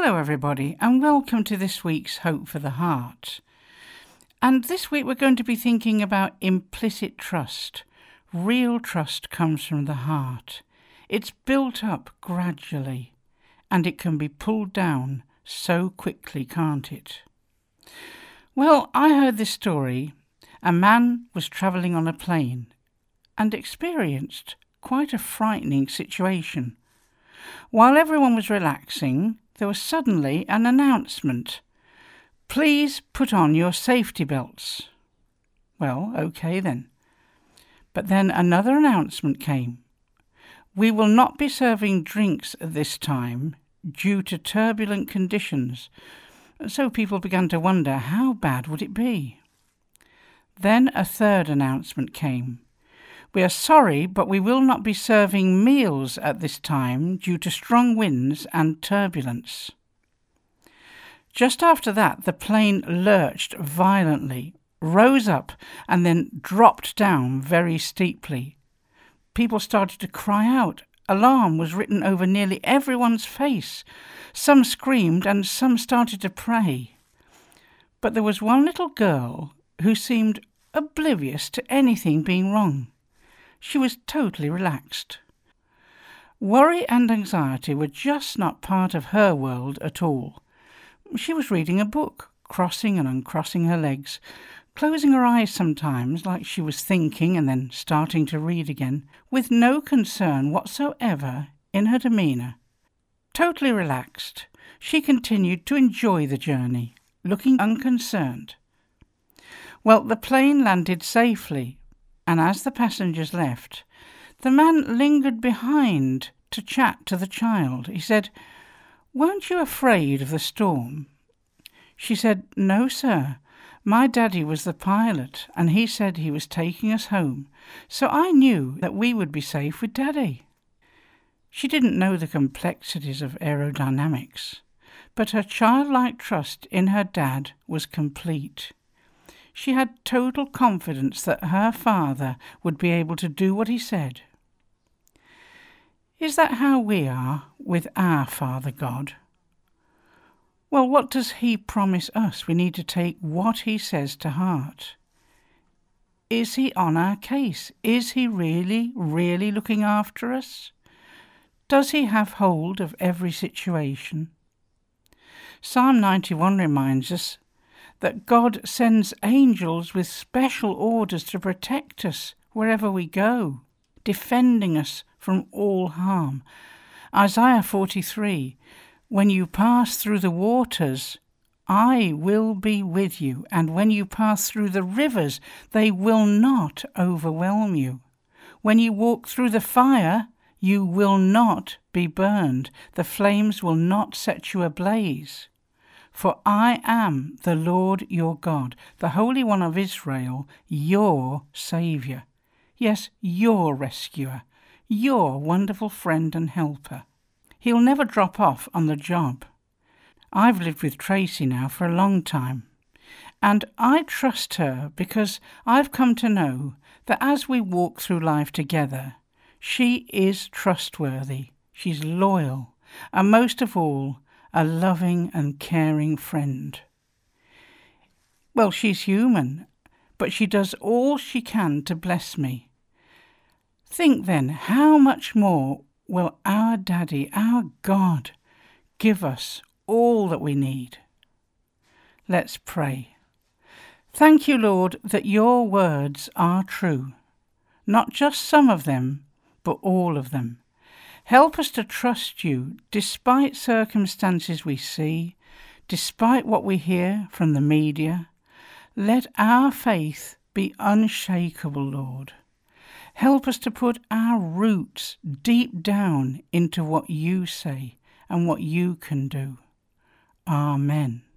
Hello, everybody, and welcome to this week's Hope for the Heart. And this week we're going to be thinking about implicit trust. Real trust comes from the heart. It's built up gradually, and it can be pulled down so quickly, can't it? Well, I heard this story. A man was travelling on a plane and experienced quite a frightening situation. While everyone was relaxing, there was suddenly an announcement Please put on your safety belts. Well, OK then. But then another announcement came. We will not be serving drinks at this time due to turbulent conditions. So people began to wonder how bad would it be? Then a third announcement came. We are sorry, but we will not be serving meals at this time due to strong winds and turbulence. Just after that, the plane lurched violently, rose up, and then dropped down very steeply. People started to cry out. Alarm was written over nearly everyone's face. Some screamed and some started to pray. But there was one little girl who seemed oblivious to anything being wrong. She was totally relaxed. Worry and anxiety were just not part of her world at all. She was reading a book, crossing and uncrossing her legs, closing her eyes sometimes like she was thinking and then starting to read again, with no concern whatsoever in her demeanour. Totally relaxed, she continued to enjoy the journey, looking unconcerned. Well, the plane landed safely, and as the passengers left, the man lingered behind to chat to the child. He said, Weren't you afraid of the storm? She said, No, sir. My daddy was the pilot, and he said he was taking us home, so I knew that we would be safe with daddy. She didn't know the complexities of aerodynamics, but her childlike trust in her dad was complete. She had total confidence that her father would be able to do what he said. Is that how we are with our Father God? Well, what does He promise us? We need to take what He says to heart. Is He on our case? Is He really, really looking after us? Does He have hold of every situation? Psalm 91 reminds us that God sends angels with special orders to protect us wherever we go, defending us from all harm. Isaiah 43 When you pass through the waters, I will be with you, and when you pass through the rivers, they will not overwhelm you. When you walk through the fire, you will not be burned, the flames will not set you ablaze. For I am the Lord your God, the Holy One of Israel, your Saviour. Yes, your rescuer, your wonderful friend and helper. He'll never drop off on the job. I've lived with Tracy now for a long time, and I trust her because I've come to know that as we walk through life together, she is trustworthy, she's loyal, and most of all, a loving and caring friend. Well, she's human, but she does all she can to bless me. Think then, how much more will our Daddy, our God, give us all that we need? Let's pray. Thank you, Lord, that your words are true, not just some of them, but all of them. Help us to trust you despite circumstances we see, despite what we hear from the media. Let our faith be unshakable, Lord. Help us to put our roots deep down into what you say and what you can do. Amen.